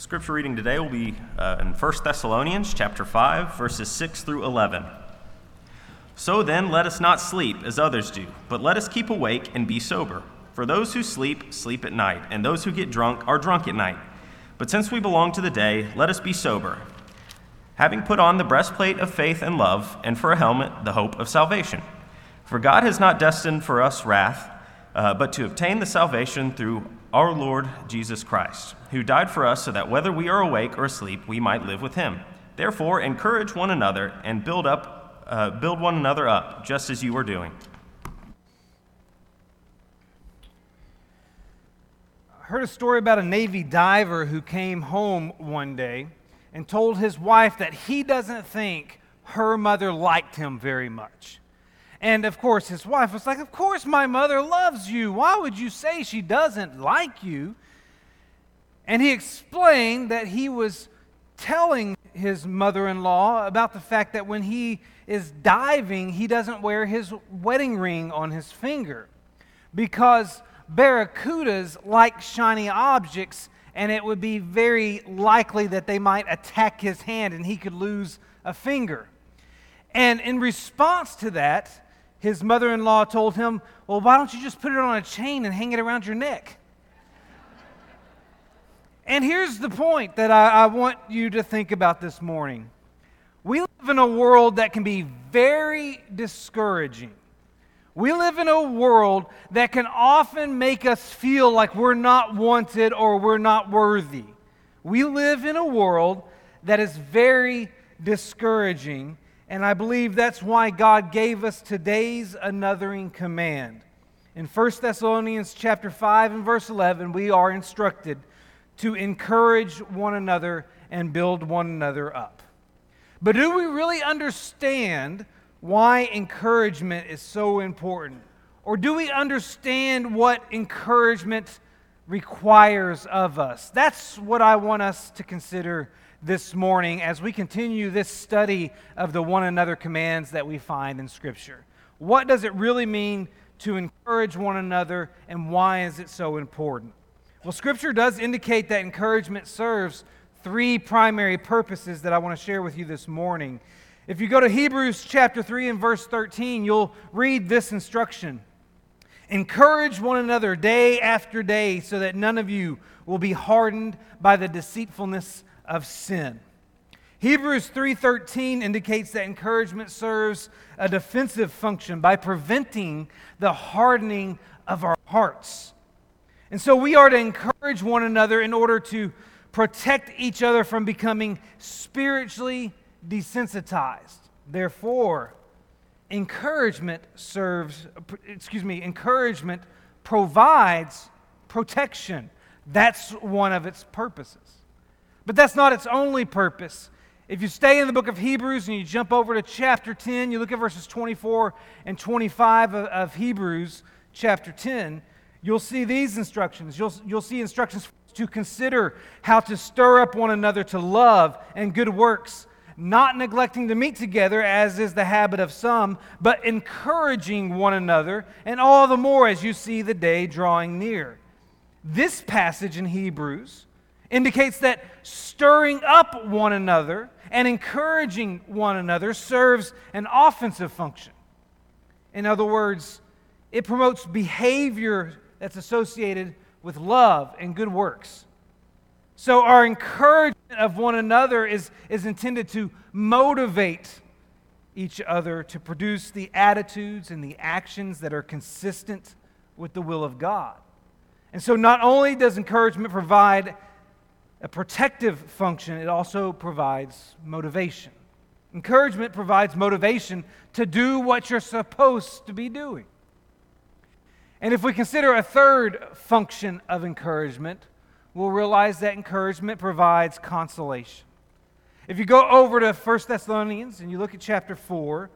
Scripture reading today will be uh, in 1 Thessalonians chapter 5 verses 6 through 11. So then let us not sleep as others do, but let us keep awake and be sober. For those who sleep sleep at night, and those who get drunk are drunk at night. But since we belong to the day, let us be sober. Having put on the breastplate of faith and love, and for a helmet the hope of salvation. For God has not destined for us wrath, uh, but to obtain the salvation through our Lord Jesus Christ, who died for us so that whether we are awake or asleep, we might live with him. Therefore, encourage one another and build up, uh, build one another up, just as you are doing. I heard a story about a Navy diver who came home one day and told his wife that he doesn't think her mother liked him very much. And of course, his wife was like, Of course, my mother loves you. Why would you say she doesn't like you? And he explained that he was telling his mother in law about the fact that when he is diving, he doesn't wear his wedding ring on his finger because barracudas like shiny objects, and it would be very likely that they might attack his hand and he could lose a finger. And in response to that, his mother in law told him, Well, why don't you just put it on a chain and hang it around your neck? and here's the point that I, I, want you to think about this morning. We live in a world that can be very discouraging. We live in a world that can often make us feel like we're not wanted or we're not worthy. We live in a world that is very discouraging. And I believe that's why God gave us today's anothering command. In 1 Thessalonians chapter 5 and verse 11, we are instructed to encourage one another and build one another up. But do we really understand why encouragement is so important? Or do we understand what encouragement requires of us? That's what I want us to consider this morning as we continue this study of the one another commands that we find in Scripture. What does it really mean to encourage one another, and why is it so important? Well, Scripture does indicate that encouragement serves three primary purposes that I want to share with you this morning. If you go to Hebrews chapter 3 and verse 13, you'll read this instruction Encourage one another day after day so that none of you will be hardened by the deceitfulness of sin. Hebrews 3:13 indicates that encouragement serves a defensive function by preventing the hardening of our hearts. And so we are to encourage one another in order to protect each other from becoming spiritually desensitized. Therefore, encouragement serves excuse me, encouragement provides protection. That's one of its purposes. But that's not its only purpose. If you stay in the book of Hebrews and you jump over to chapter 10, you look at verses 24 and 25 of, of Hebrews chapter 10, you'll see these instructions. You'll, you'll see instructions to consider how to stir up one another to love and good works, not neglecting to meet together, as is the habit of some, but encouraging one another, and all the more as you see the day drawing near. This passage in Hebrews indicates that stirring up one another and encouraging one another serves an offensive function. In other words, it promotes behavior that's associated with love and good works. So, our encouragement of one another is, is intended to motivate each other to produce the attitudes and the actions that are consistent with the will of God. And so, not only does encouragement provide a protective function, it also provides motivation. Encouragement provides motivation to do what you're supposed to be doing. And if we consider a third function of encouragement, we'll realize that encouragement provides consolation. If you go over to 1 Thessalonians and you look at chapter 4,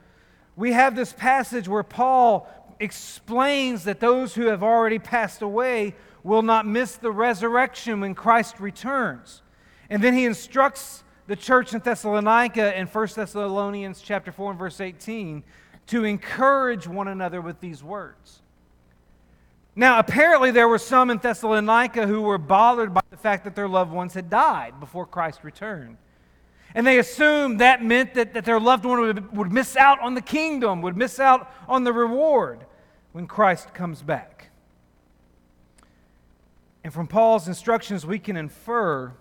we have this passage where Paul explains that those who have already passed away will not miss the resurrection when Christ returns. And then he instructs the church in Thessalonica in 1 Thessalonians chapter 4 and verse 18 to encourage one another with these words. Now, apparently, there were some in Thessalonica who were bothered by the fact that their loved ones had died before Christ returned. And they assumed that meant that, that their loved one would, would miss out on the kingdom, would miss out on the reward when Christ comes back. And from Paul's instructions, we can infer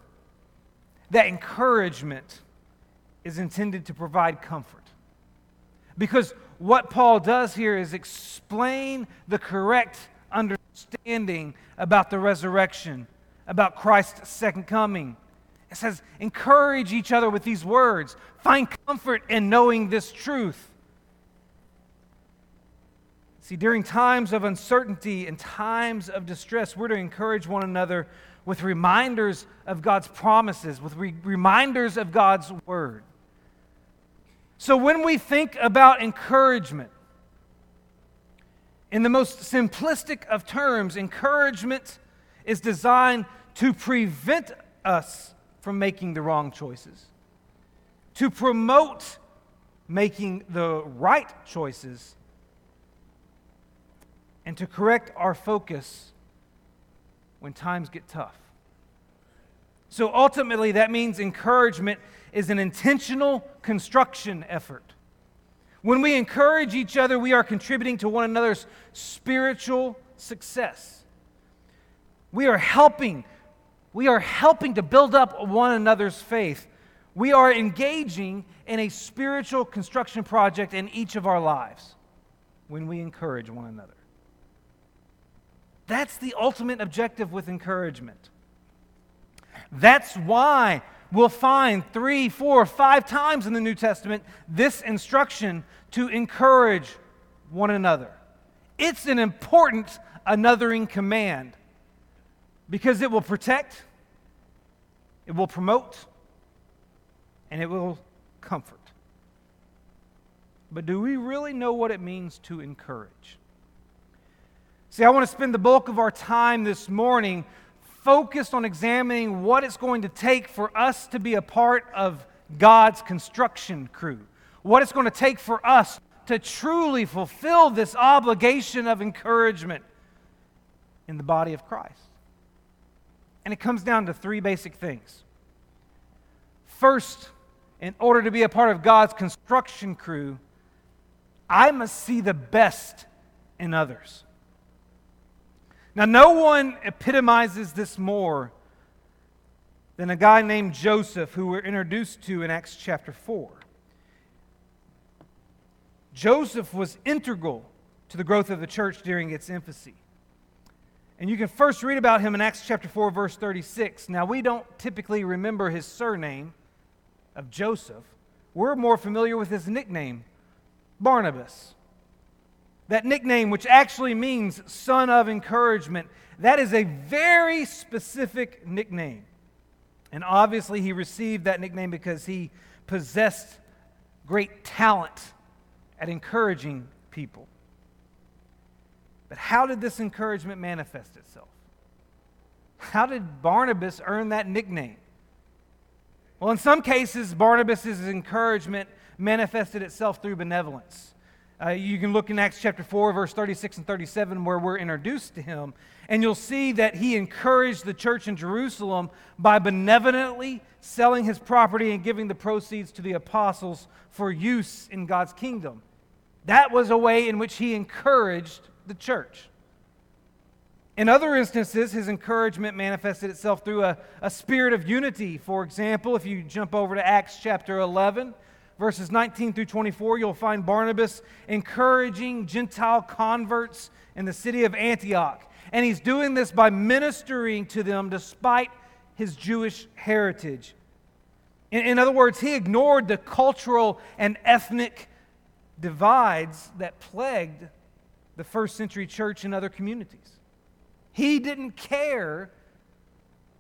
that encouragement is intended to provide comfort. Because what Paul does here is explain the correct understanding about the resurrection, about Christ's second coming. It says, encourage each other with these words. Find comfort in knowing this truth. See, during times of uncertainty and times of distress, we're to encourage one another with reminders of God's promises, with re- reminders of God's word. So when we think about encouragement, in the most simplistic of terms, encouragement is designed to prevent us from making the wrong choices, to promote making the right choices, and to correct our focus when times get tough. So ultimately, that means encouragement is an intentional construction effort. When we encourage each other, we are contributing to one another's spiritual success. We are helping. We are helping to build up one another's faith. We are engaging in a spiritual construction project in each of our lives when we encourage one another. That's the ultimate objective with encouragement. That's why we'll find three, four, five times in the New Testament this instruction to encourage one another. It's an important anothering command because it will protect, it will promote, and it will comfort. But do we really know what it means to encourage? See, I want to spend the bulk of our time this morning focused on examining what it's going to take for us to be a part of God's construction crew, what it's going to take for us to truly fulfill this obligation of encouragement in the body of Christ. And it comes down to three basic things. First, in order to be a part of God's construction crew, I must see the best in others. Now, no one epitomizes this more than a guy named Joseph, who we're introduced to in Acts chapter 4. Joseph was integral to the growth of the church during its infancy. And you can first read about him in Acts chapter 4, verse 36. Now, we don't typically remember his surname of Joseph, we're more familiar with his nickname, Barnabas. That nickname, which actually means son of encouragement, that is a very specific nickname. And obviously, he received that nickname because he possessed great talent at encouraging people. But how did this encouragement manifest itself? How did Barnabas earn that nickname? Well, in some cases, Barnabas' encouragement manifested itself through benevolence. Uh, you can look in Acts chapter 4, verse 36 and 37, where we're introduced to him, and you'll see that he encouraged the church in Jerusalem by benevolently selling his property and giving the proceeds to the apostles for use in God's kingdom. That was a way in which he encouraged the church. In other instances, his encouragement manifested itself through a, a spirit of unity. For example, if you jump over to Acts chapter 11, verses 19 through 24, you'll find Barnabas encouraging Gentile converts in the city of Antioch. And he's doing this by ministering to them despite his Jewish heritage. In, in other words, he ignored the cultural and ethnic divides that plagued the first century church and other communities. He didn't care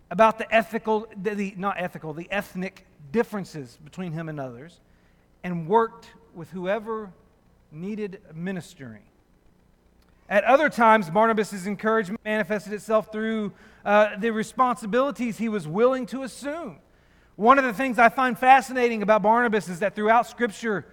about the ethical, the, not ethical, the ethnic differences between him and others and worked with whoever needed ministering. At other times, Barnabas' encouragement manifested itself through uh, the responsibilities he was willing to assume. One of the things I find fascinating about Barnabas is that throughout Scripture,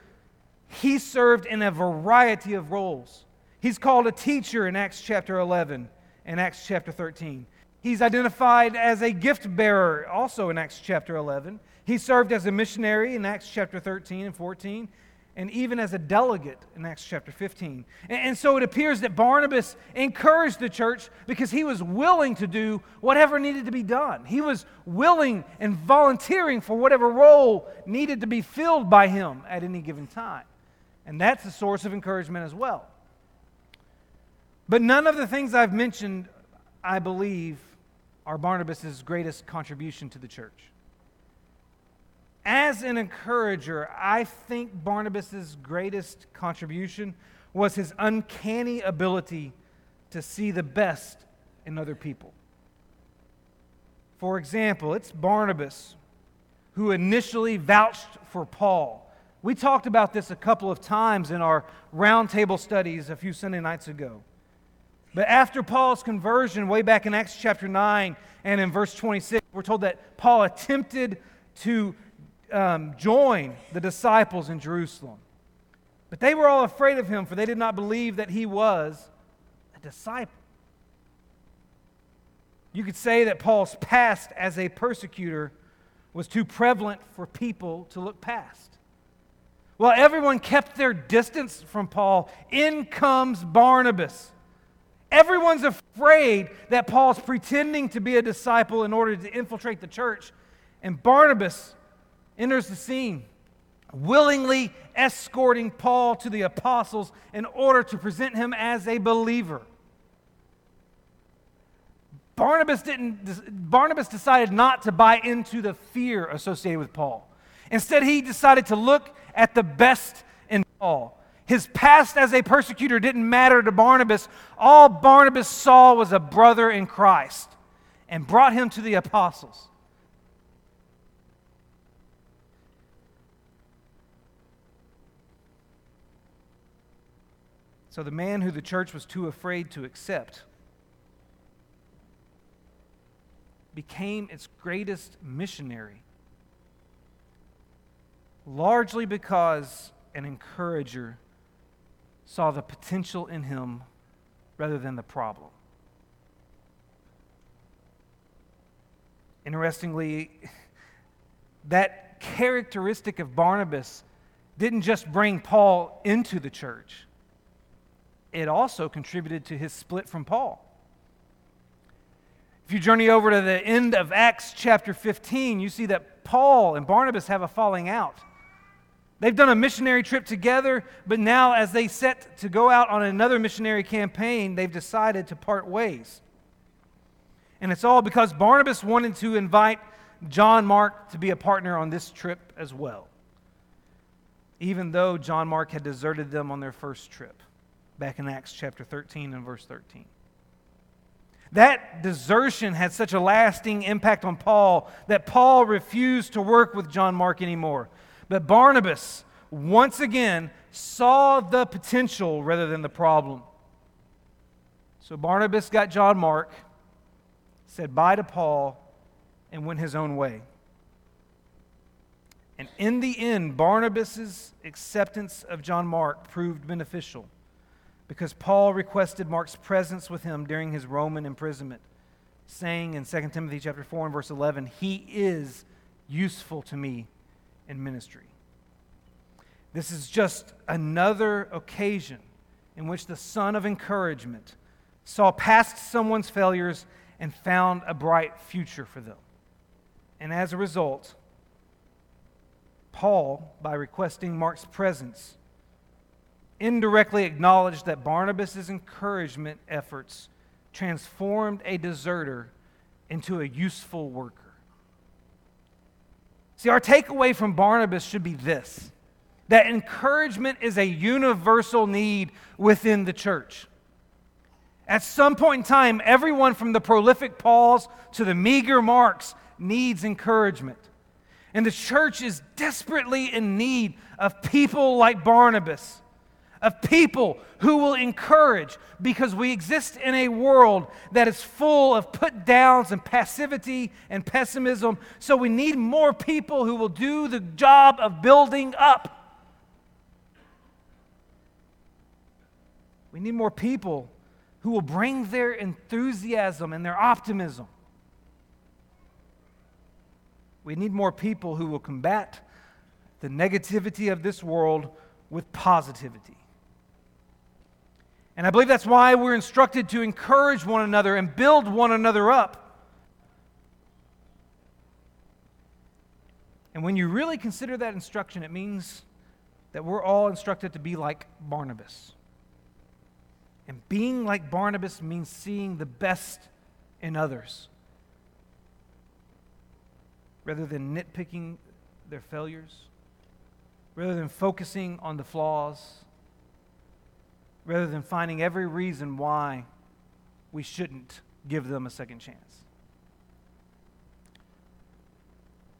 he served in a variety of roles. He's called a teacher in Acts chapter 11 and Acts chapter 13. He's identified as a gift bearer also in Acts chapter 11. He served as a missionary in Acts chapter 13 and 14, and even as a delegate in Acts chapter 15. And, so it appears that Barnabas encouraged the church because he was willing to do whatever needed to be done. He was willing and volunteering for whatever role needed to be filled by him at any given time. And that's a source of encouragement as well. But none of the things I've mentioned, I believe, are Barnabas' greatest contribution to the church. As an encourager, I think Barnabas' greatest contribution was his uncanny ability to see the best in other people. For example, it's Barnabas who initially vouched for Paul. We talked about this a couple of times in our roundtable studies a few Sunday nights ago. But after Paul's conversion, way back in Acts chapter 9 and in verse 26, we're told that Paul attempted to um, join the disciples in Jerusalem. But they were all afraid of him, for they did not believe that he was a disciple. You could say that Paul's past as a persecutor was too prevalent for people to look past. While everyone kept their distance from Paul, in comes Barnabas Everyone's afraid that Paul's pretending to be a disciple in order to infiltrate the church. And Barnabas enters the scene, willingly escorting Paul to the apostles in order to present him as a believer. Barnabas didn't Barnabas decided not to buy into the fear associated with Paul. Instead, he decided to look at the best in Paul. His past as a persecutor didn't matter to Barnabas. All Barnabas saw was a brother in Christ and brought him to the apostles. So the man who the church was too afraid to accept became its greatest missionary, largely because an encourager saw the potential in him rather than the problem. Interestingly, that characteristic of Barnabas didn't just bring Paul into the church, it also contributed to his split from Paul. If you journey over to the end of Acts chapter 15, you see that Paul and Barnabas have a falling out. They've done a missionary trip together, but now, as they set to go out on another missionary campaign, they've decided to part ways. And it's all because Barnabas wanted to invite John Mark to be a partner on this trip as well, even though John Mark had deserted them on their first trip, back in Acts chapter 13 and verse 13. That desertion had such a lasting impact on Paul that Paul refused to work with John Mark anymore. But Barnabas, once again, saw the potential rather than the problem. So Barnabas got John Mark, said bye to Paul, and went his own way. And in the end, Barnabas' acceptance of John Mark proved beneficial because Paul requested Mark's presence with him during his Roman imprisonment, saying in 2 Timothy chapter 4 and verse 11, "He is useful to me in ministry. This is just another occasion in which the son of encouragement saw past someone's failures and found a bright future for them. And as a result, Paul, by requesting Mark's presence, indirectly acknowledged that Barnabas' encouragement efforts transformed a deserter into a useful worker. See, our takeaway from Barnabas should be this that encouragement is a universal need within the church. At some point in time, everyone from the prolific Pauls to the meager Marks needs encouragement. And the church is desperately in need of people like Barnabas of people who will encourage because we exist in a world that is full of put downs and passivity and pessimism. So we need more people who will do the job of building up. We need more people who will bring their enthusiasm and their optimism. We need more people who will combat the negativity of this world with positivity. And I believe that's why we're instructed to encourage one another and build one another up. And when you really consider that instruction, it means that we're all instructed to be like Barnabas. And being like Barnabas means seeing the best in others rather than nitpicking their failures, rather than focusing on the flaws, rather than finding every reason why we shouldn't give them a second chance.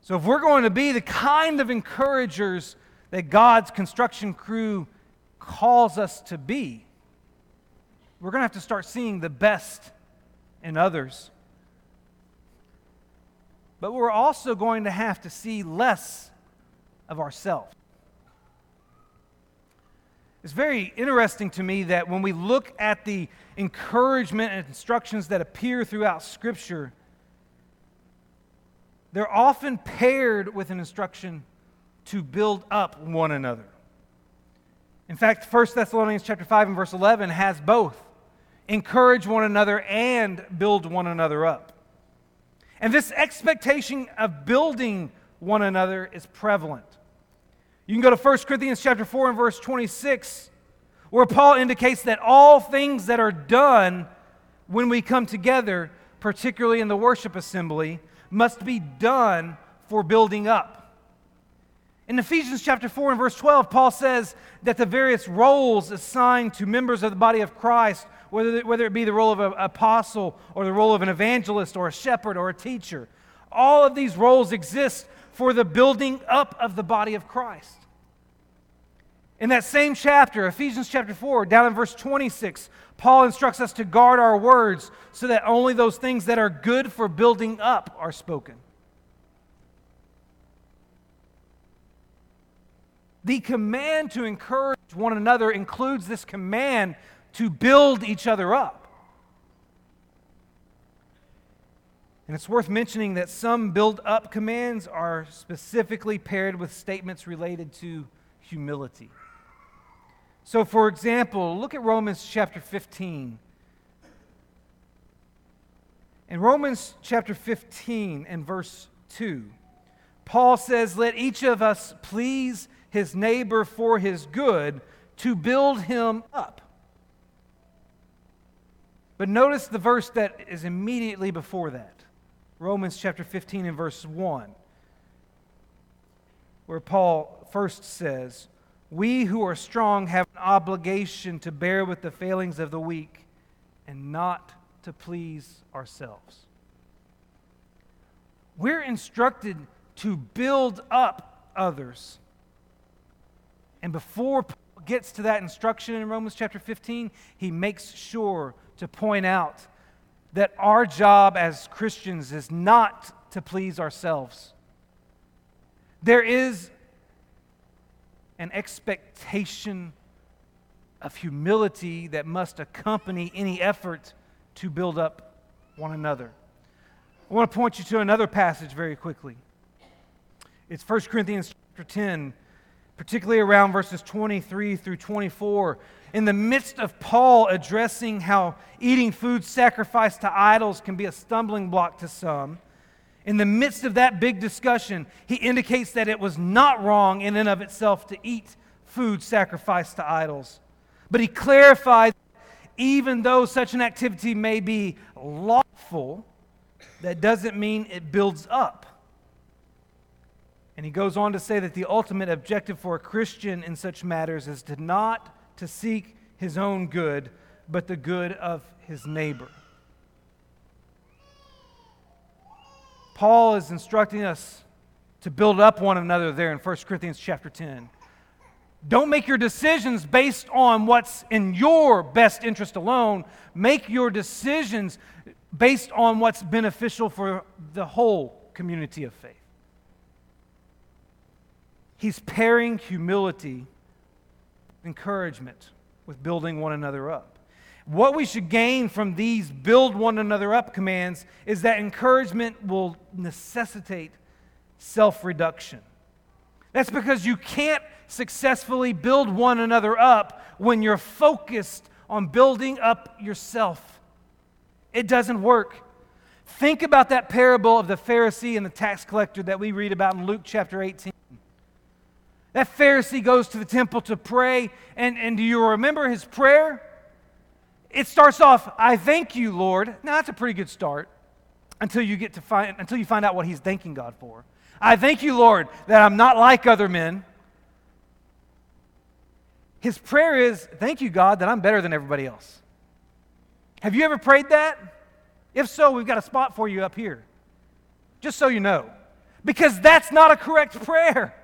So, if we're going to be the kind of encouragers that God's construction crew calls us to be, we're going to have to start seeing the best in others. But we're also going to have to see less of ourselves. It's very interesting to me that when we look at the encouragement and instructions that appear throughout Scripture, they're often paired with an instruction to build up one another. In fact, 1 Thessalonians chapter 5 and verse 11 has both encourage one another and build one another up. And this expectation of building one another is prevalent. You can go to 1 Corinthians chapter 4 and verse 26 where Paul indicates that all things that are done when we come together, particularly in the worship assembly, must be done for building up. In Ephesians chapter 4 and verse 12, Paul says that the various roles assigned to members of the body of Christ, whether, whether it be the role of an apostle or the role of an evangelist or a shepherd or a teacher, all of these roles exist for the building up of the body of Christ. In that same chapter, Ephesians chapter 4, down in verse 26, Paul instructs us to guard our words so that only those things that are good for building up are spoken. The command to encourage one another includes this command to build each other up. And it's worth mentioning that some build up commands are specifically paired with statements related to humility. So, for example, look at Romans chapter 15. In Romans chapter 15 and verse 2, Paul says, Let each of us please his neighbor for his good to build him up. But notice the verse that is immediately before that Romans chapter 15 and verse 1, where Paul first says, we who are strong have an obligation to bear with the failings of the weak and not to please ourselves. We're instructed to build up others. And before Paul gets to that instruction in Romans chapter 15, he makes sure to point out that our job as Christians is not to please ourselves. There is an expectation of humility that must accompany any effort to build up one another. I want to point you to another passage very quickly. It's 1 Corinthians chapter 10, particularly around verses 23 through 24. In the midst of Paul addressing how eating food sacrificed to idols can be a stumbling block to some, in the midst of that big discussion, he indicates that it was not wrong in and of itself to eat food sacrificed to idols. But he clarifies even though such an activity may be lawful, that doesn't mean it builds up. And he goes on to say that the ultimate objective for a Christian in such matters is to not to seek his own good, but the good of his neighbor. Paul is instructing us to build up one another there in 1 Corinthians chapter 10. Don't make your decisions based on what's in your best interest alone. Make your decisions based on what's beneficial for the whole community of faith. He's pairing humility, encouragement with building one another up. What we should gain from these build one another up commands is that encouragement will necessitate self reduction. That's because you can't successfully build one another up when you're focused on building up yourself. It doesn't work. Think about that parable of the Pharisee and the tax collector that we read about in Luke chapter 18. That Pharisee goes to the temple to pray, and, and do you remember his prayer? It starts off, I thank you, Lord. Now that's a pretty good start until you get to find until you find out what he's thanking God for. I thank you, Lord, that I'm not like other men. His prayer is, Thank you, God, that I'm better than everybody else. Have you ever prayed that? If so, we've got a spot for you up here. Just so you know. Because that's not a correct prayer.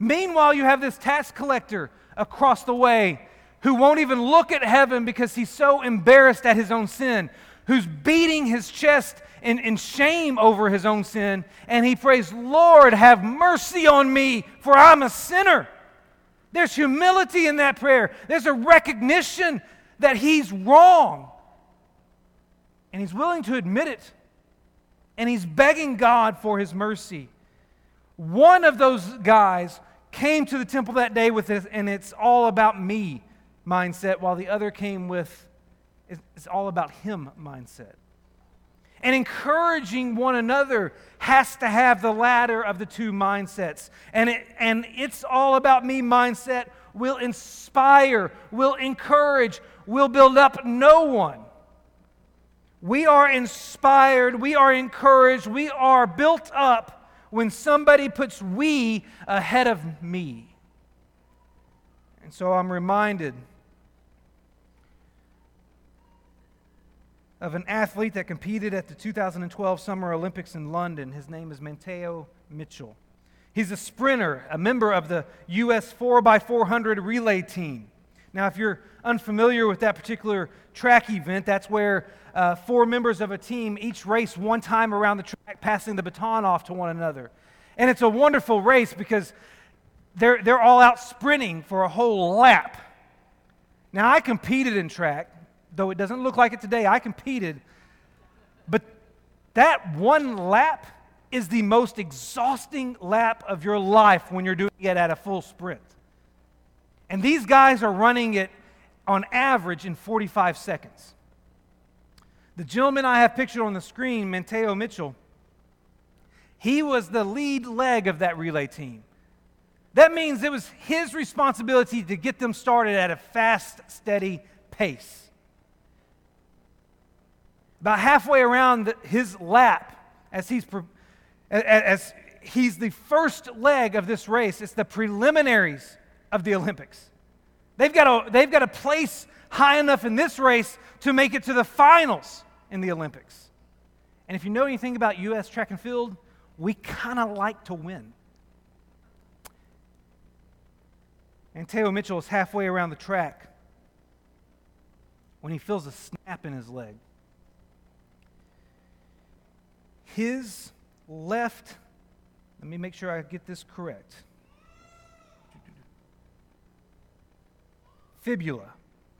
Meanwhile, you have this tax collector across the way who won't even look at heaven because he's so embarrassed at his own sin, who's beating his chest in, in shame over his own sin, and he prays, Lord, have mercy on me, for I'm a sinner. There's humility in that prayer. There's a recognition that he's wrong. And he's willing to admit it. And he's begging God for his mercy. One of those guys came to the temple that day with this, and it's all about me mindset, while the other came with, it's all about him mindset. And encouraging one another has to have the latter of the two mindsets. And, it, and it's all about me mindset will inspire, will encourage, will build up no one. We are inspired, we are encouraged, we are built up when somebody puts we ahead of me. And so I'm reminded of an athlete that competed at the 2012 Summer Olympics in London. His name is Manteo Mitchell. He's a sprinter, a member of the U.S. 4x400 relay team. Now, if you're unfamiliar with that particular track event, that's where uh, four members of a team each race one time around the track, passing the baton off to one another. And it's a wonderful race because they're, they're all out sprinting for a whole lap. Now, I competed in track, though it doesn't look like it today, I competed. But that one lap is the most exhausting lap of your life when you're doing it at a full sprint. And these guys are running it on average in 45 seconds. The gentleman I have pictured on the screen, Manteo Mitchell, he was the lead leg of that relay team. That means it was his responsibility to get them started at a fast, steady pace. About halfway around his lap, as he's, as he's the first leg of this race, it's the preliminaries of the Olympics. They've got, a, they've got to place high enough in this race to make it to the finals in the Olympics. And if you know anything about U.S. track and field, we kind of like to win. Manteo Mitchell is halfway around the track when he feels a snap in his leg his left, let me make sure I get this correct. Fibula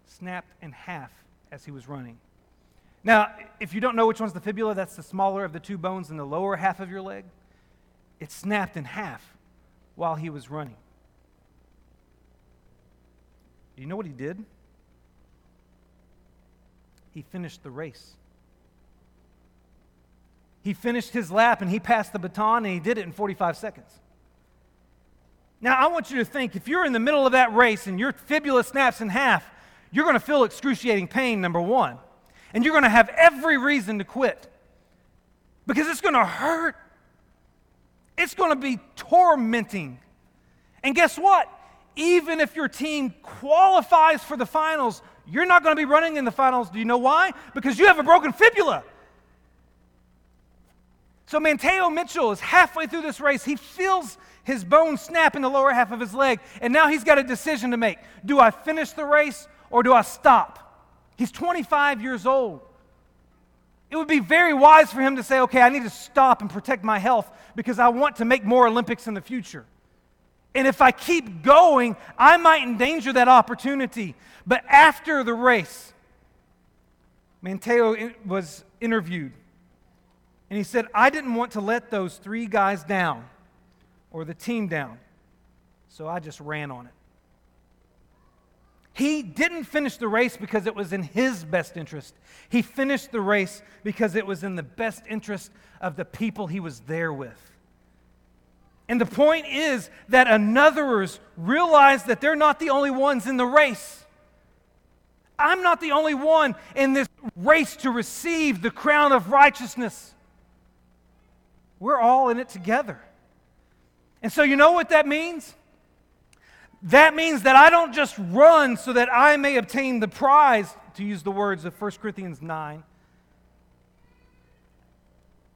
snapped in half as he was running. Now, if you don't know which one's the fibula, that's the smaller of the two bones in the lower half of your leg. It snapped in half while he was running. Do you know what he did? He finished the race. He finished his lap and he passed the baton and he did it in 45 seconds. Now, I want you to think if you're in the middle of that race and your fibula snaps in half, you're going to feel excruciating pain, number one. And you're going to have every reason to quit because it's going to hurt. It's going to be tormenting. And guess what? Even if your team qualifies for the finals, you're not going to be running in the finals. Do you know why? Because you have a broken fibula. So Manteo Mitchell is halfway through this race. He feels his bone snap in the lower half of his leg, and now he's got a decision to make. Do I finish the race or do I stop? He's 25 years old. It would be very wise for him to say, okay, I need to stop and protect my health because I want to make more Olympics in the future. And if I keep going, I might endanger that opportunity. But after the race, Manteo was interviewed. And he said, I didn't want to let those three guys down or the team down. So I just ran on it. He didn't finish the race because it was in his best interest. He finished the race because it was in the best interest of the people he was there with. And the point is that anotherers realize that they're not the only ones in the race. I'm not the only one in this race to receive the crown of righteousness. We're all in it together. And so, you know what that means? That means that I don't just run so that I may obtain the prize, to use the words of 1 Corinthians 9.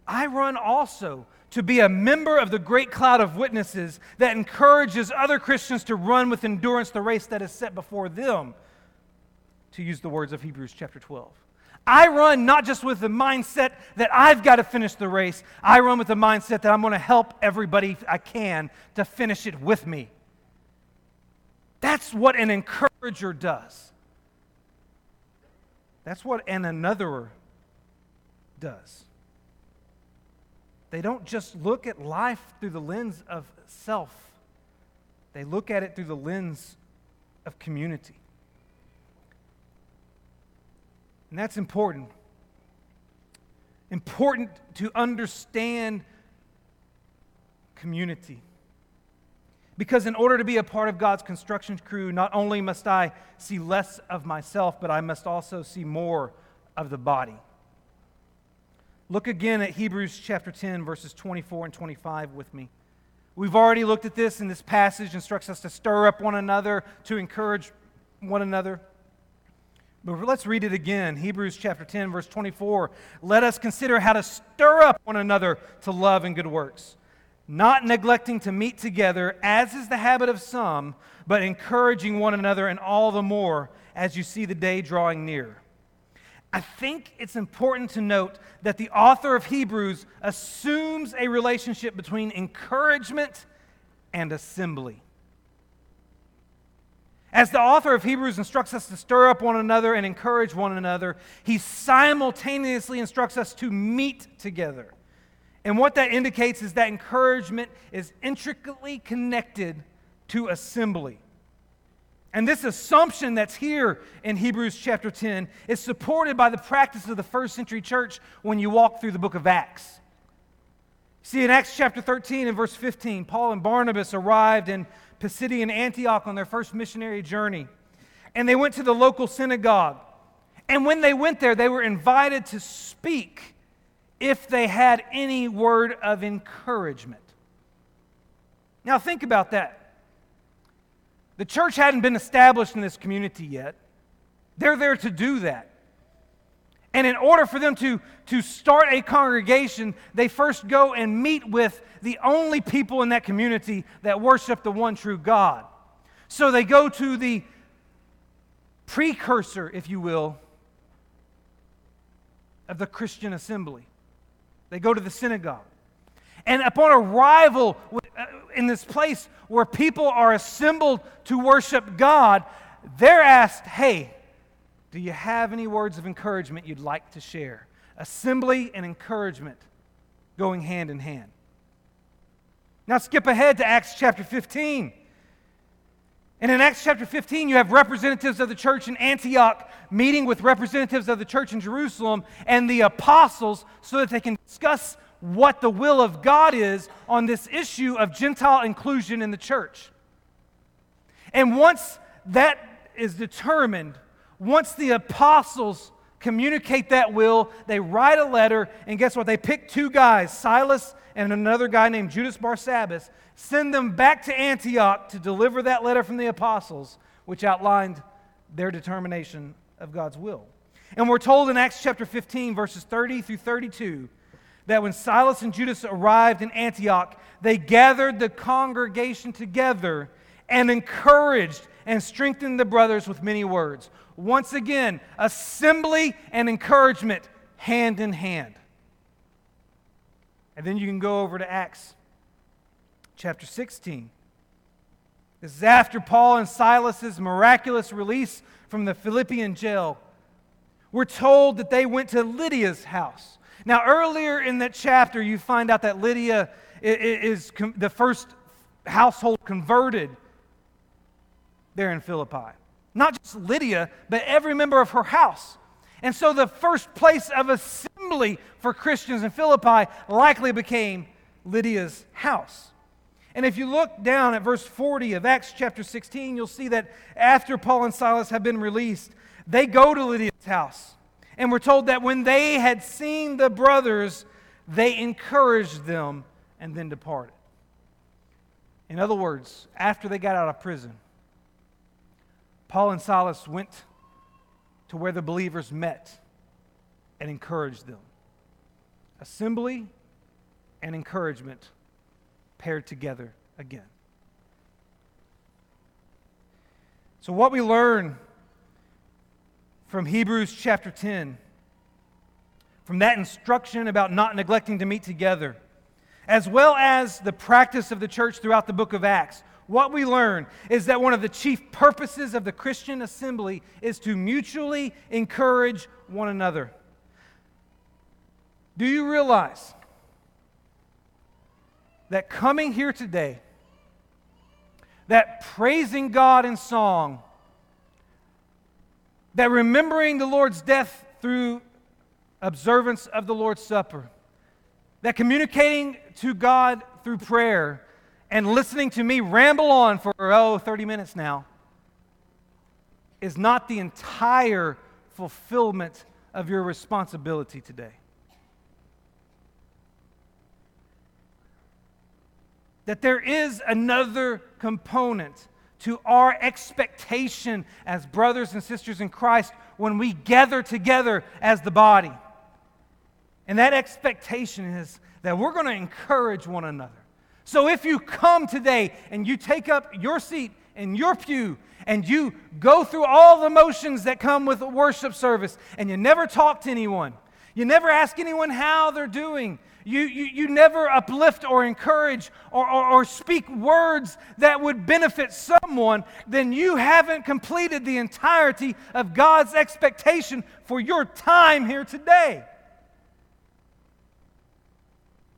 I run also to be a member of the great cloud of witnesses that encourages other Christians to run with endurance the race that is set before them, to use the words of Hebrews chapter 12. I run not just with the mindset that I've got to finish the race, I run with the mindset that I'm going to help everybody I can to finish it with me. That's what an encourager does. That's what an anotherer does. They don't just look at life through the lens of self, they look at it through the lens of community. And that's important. Important to understand community. Because in order to be a part of God's construction crew, not only must I see less of myself, but I must also see more of the body. Look again at Hebrews chapter 10, verses 24 and 25 with me. We've already looked at this, and this passage instructs us to stir up one another, to encourage one another. But let's read it again. Hebrews chapter 10, verse 24. Let us consider how to stir up one another to love and good works not neglecting to meet together, as is the habit of some, but encouraging one another, and all the more as you see the day drawing near. I think it's important to note that the author of Hebrews assumes a relationship between encouragement and assembly. As the author of Hebrews instructs us to stir up one another and encourage one another, he simultaneously instructs us to meet together. And what that indicates is that encouragement is intricately connected to assembly. And this assumption that's here in Hebrews chapter 10 is supported by the practice of the first century church when you walk through the book of Acts. See, in Acts chapter 13 and verse 15, Paul and Barnabas arrived in Pisidian Antioch on their first missionary journey. And they went to the local synagogue. And when they went there, they were invited to speak if they had any word of encouragement. Now, think about that. The church hadn't been established in this community yet. They're there to do that. And in order for them to, to start a congregation, they first go and meet with the only people in that community that worship the one true God. So they go to the precursor, if you will, of the Christian assembly. They go to the synagogue. And upon arrival uh, in this place where people are assembled to worship God, they're asked, hey, do you have any words of encouragement you'd like to share? Assembly and encouragement going hand in hand. Now skip ahead to Acts chapter 15. And in Acts chapter 15, you have representatives of the church in Antioch meeting with representatives of the church in Jerusalem and the apostles so that they can discuss what the will of God is on this issue of Gentile inclusion in the church. And once that is determined, once the apostles communicate that will, they write a letter, and guess what? They pick two guys, Silas and another guy named Judas Barsabbas, send them back to Antioch to deliver that letter from the apostles, which outlined their determination of God's will. And we're told in Acts chapter 15, verses 30 through 32, that when Silas and Judas arrived in Antioch, they gathered the congregation together and encouraged and strengthened the brothers with many words. Once again, assembly and encouragement hand in hand. And then you can go over to Acts chapter 16. This is after Paul and Silas's miraculous release from the Philippian jail. We're told that they went to Lydia's house. Now, earlier in that chapter, you find out that Lydia is the first household converted there in Philippi. Not just Lydia, but every member of her house. And so the first place of assembly for Christians in Philippi likely became Lydia's house. And if you look down at verse 40 of Acts chapter 16, you'll see that after Paul and Silas have been released, they go to Lydia's house. And we're told that when they had seen the brothers, they encouraged them and then departed. In other words, after they got out of prison, Paul and Silas went to where the believers met and encouraged them. Assembly and encouragement paired together again. So, what we learn from Hebrews chapter 10, from that instruction about not neglecting to meet together, as well as the practice of the church throughout the book of Acts, what we learn is that one of the chief purposes of the Christian assembly is to mutually encourage one another. Do you realize that coming here today, that praising God in song, that remembering the Lord's death through observance of the Lord's Supper, that communicating to God through prayer, and listening to me ramble on for, oh, 30 minutes now is not the entire fulfillment of your responsibility today. That there is another component to our expectation as brothers and sisters in Christ when we gather together as the body. And that expectation is that we're going to encourage one another. So if you come today and you take up your seat in your pew and you go through all the motions that come with a worship service and you never talk to anyone, you never ask anyone how they're doing, you, you, you never uplift or encourage or, or, or speak words that would benefit someone, then you haven't completed the entirety of God's expectation for your time here today.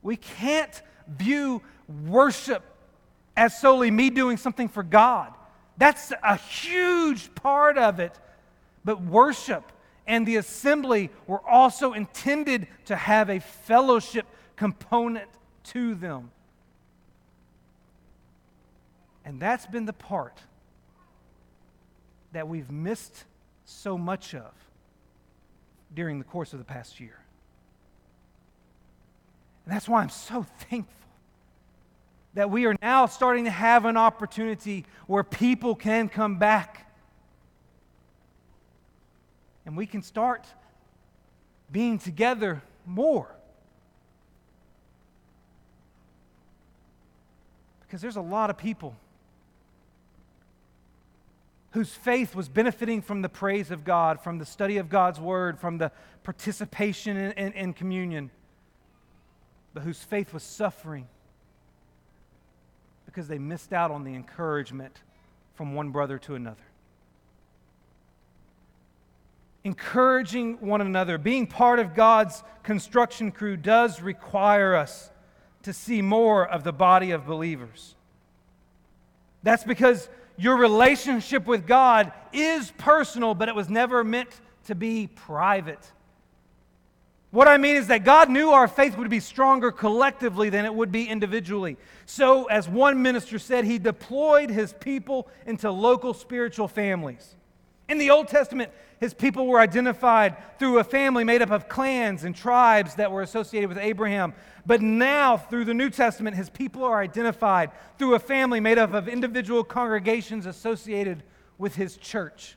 We can't view worship as solely me doing something for God. That's a huge part of it. But worship and the assembly were also intended to have a fellowship component to them. And that's been the part that we've missed so much of during the course of the past year. And that's why I'm so thankful that we are now starting to have an opportunity where people can come back. And we can start being together more. Because there's a lot of people whose faith was benefiting from the praise of God, from the study of God's word, from the participation in, in, in communion, but whose faith was suffering because they missed out on the encouragement from one brother to another. Encouraging one another, being part of God's construction crew, does require us to see more of the body of believers. That's because your relationship with God is personal, but it was never meant to be private. What I mean is that God knew our faith would be stronger collectively than it would be individually. So, as one minister said, he deployed his people into local spiritual families. In the Old Testament, his people were identified through a family made up of clans and tribes that were associated with Abraham. But now, through the New Testament, his people are identified through a family made up of individual congregations associated with his church.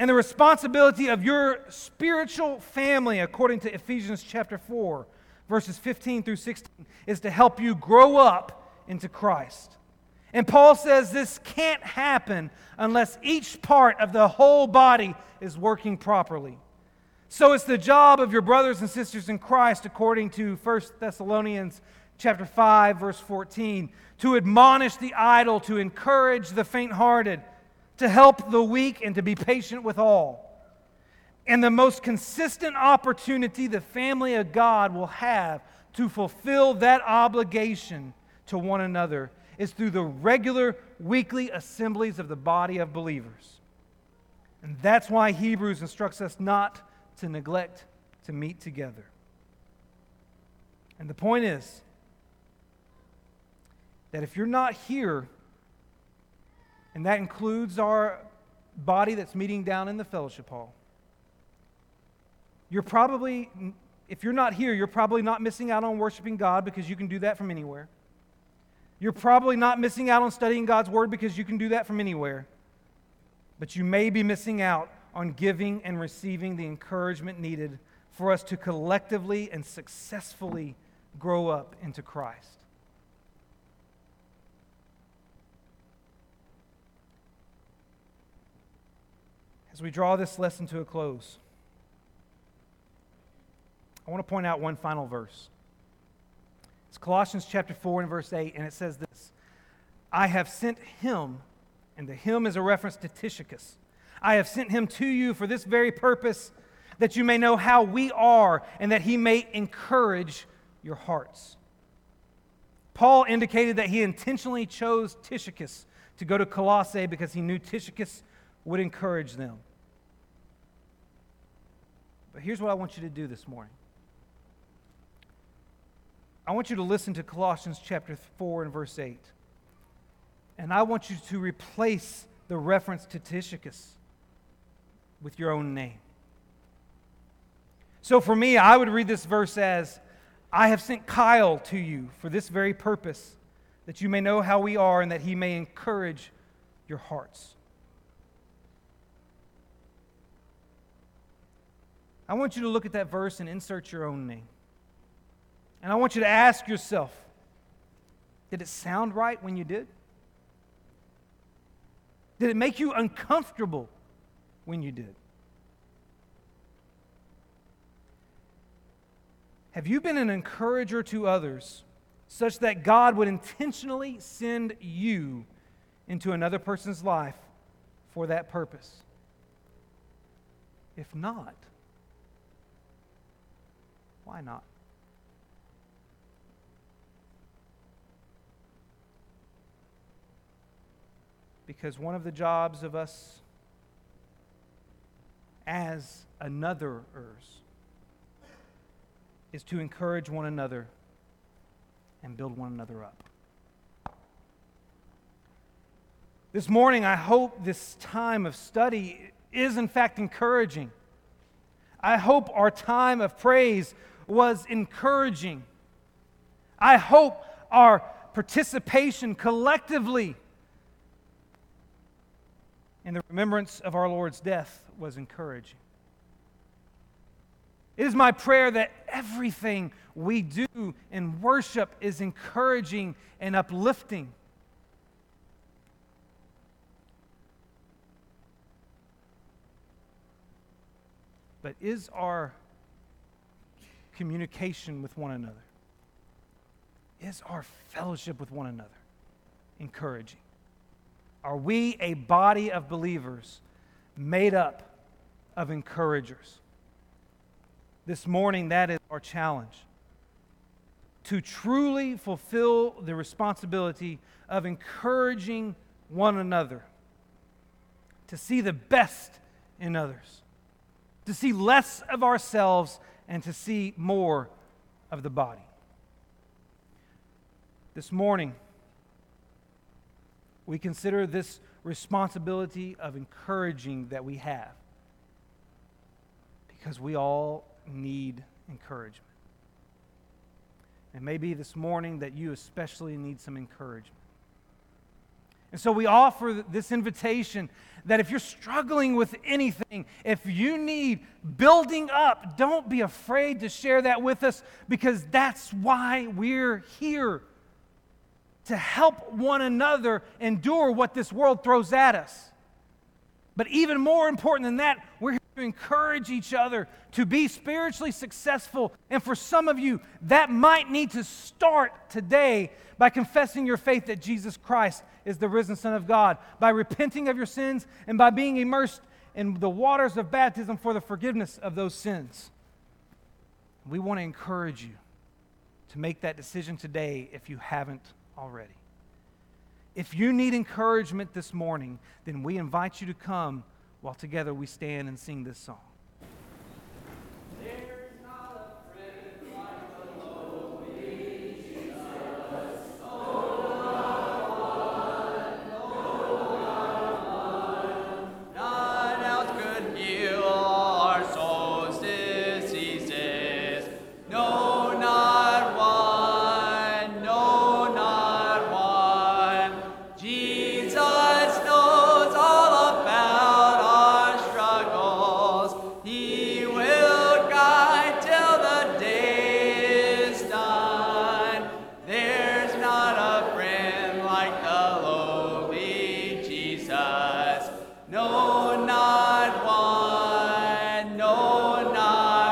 And the responsibility of your spiritual family, according to Ephesians chapter 4, verses 15 through 16, is to help you grow up into Christ. And Paul says this can't happen unless each part of the whole body is working properly. So it's the job of your brothers and sisters in Christ, according to 1 Thessalonians chapter 5, verse 14, to admonish the idle, to encourage the faint hearted, to help the weak, and to be patient with all. And the most consistent opportunity the family of God will have to fulfill that obligation to one another is through the regular weekly assemblies of the body of believers. And that's why Hebrews instructs us not to neglect to meet together. And the point is that if you're not here, and that includes our body that's meeting down in the fellowship hall, you're probably, if you're not here, you're probably not missing out on worshiping God because you can do that from anywhere. You're probably not missing out on studying God's Word because you can do that from anywhere. But you may be missing out on giving and receiving the encouragement needed for us to collectively and successfully grow up into Christ. As we draw this lesson to a close, I want to point out one final verse. It's Colossians chapter 4 and verse 8, and it says this I have sent him, and the him is a reference to Tychicus. I have sent him to you for this very purpose, that you may know how we are, and that he may encourage your hearts. Paul indicated that he intentionally chose Tychicus to go to Colossae because he knew Tychicus would encourage them. But here's what I want you to do this morning I want you to listen to Colossians chapter 4 and verse 8. And I want you to replace the reference to Tychicus with your own name. So for me, I would read this verse as I have sent Kyle to you for this very purpose, that you may know how we are and that he may encourage your hearts. I want you to look at that verse and insert your own name. And I want you to ask yourself did it sound right when you did? Did it make you uncomfortable when you did? Have you been an encourager to others such that God would intentionally send you into another person's life for that purpose? If not, why not? Because one of the jobs of us as anotherers is to encourage one another and build one another up. This morning, I hope this time of study is in fact encouraging. I hope our time of praise was encouraging. I hope our participation collectively in the remembrance of our Lord's death was encouraging. It is my prayer that everything we do in worship is encouraging and uplifting. But is our communication with one another, is our fellowship with one another encouraging? Are we a body of believers made up of encouragers? This morning, that is our challenge. To truly fulfill the responsibility of encouraging one another, to see the best in others, to see less of ourselves and to see more of the body. This morning, we consider this responsibility of encouraging that we have because we all need encouragement. It may be this morning that you especially need some encouragement. And so we offer this invitation that if you're struggling with anything, if you need building up, don't be afraid to share that with us because that's why we're here to help one another endure what this world throws at us. But even more important than that, we're here to encourage each other to be spiritually successful. And for some of you, that might need to start today by confessing your faith that Jesus Christ is the risen Son of God, by repenting of your sins, and by being immersed in the waters of baptism for the forgiveness of those sins. We want to encourage you to make that decision today if you haven't already. If you need encouragement this morning, then we invite you to come while together we stand and sing this song.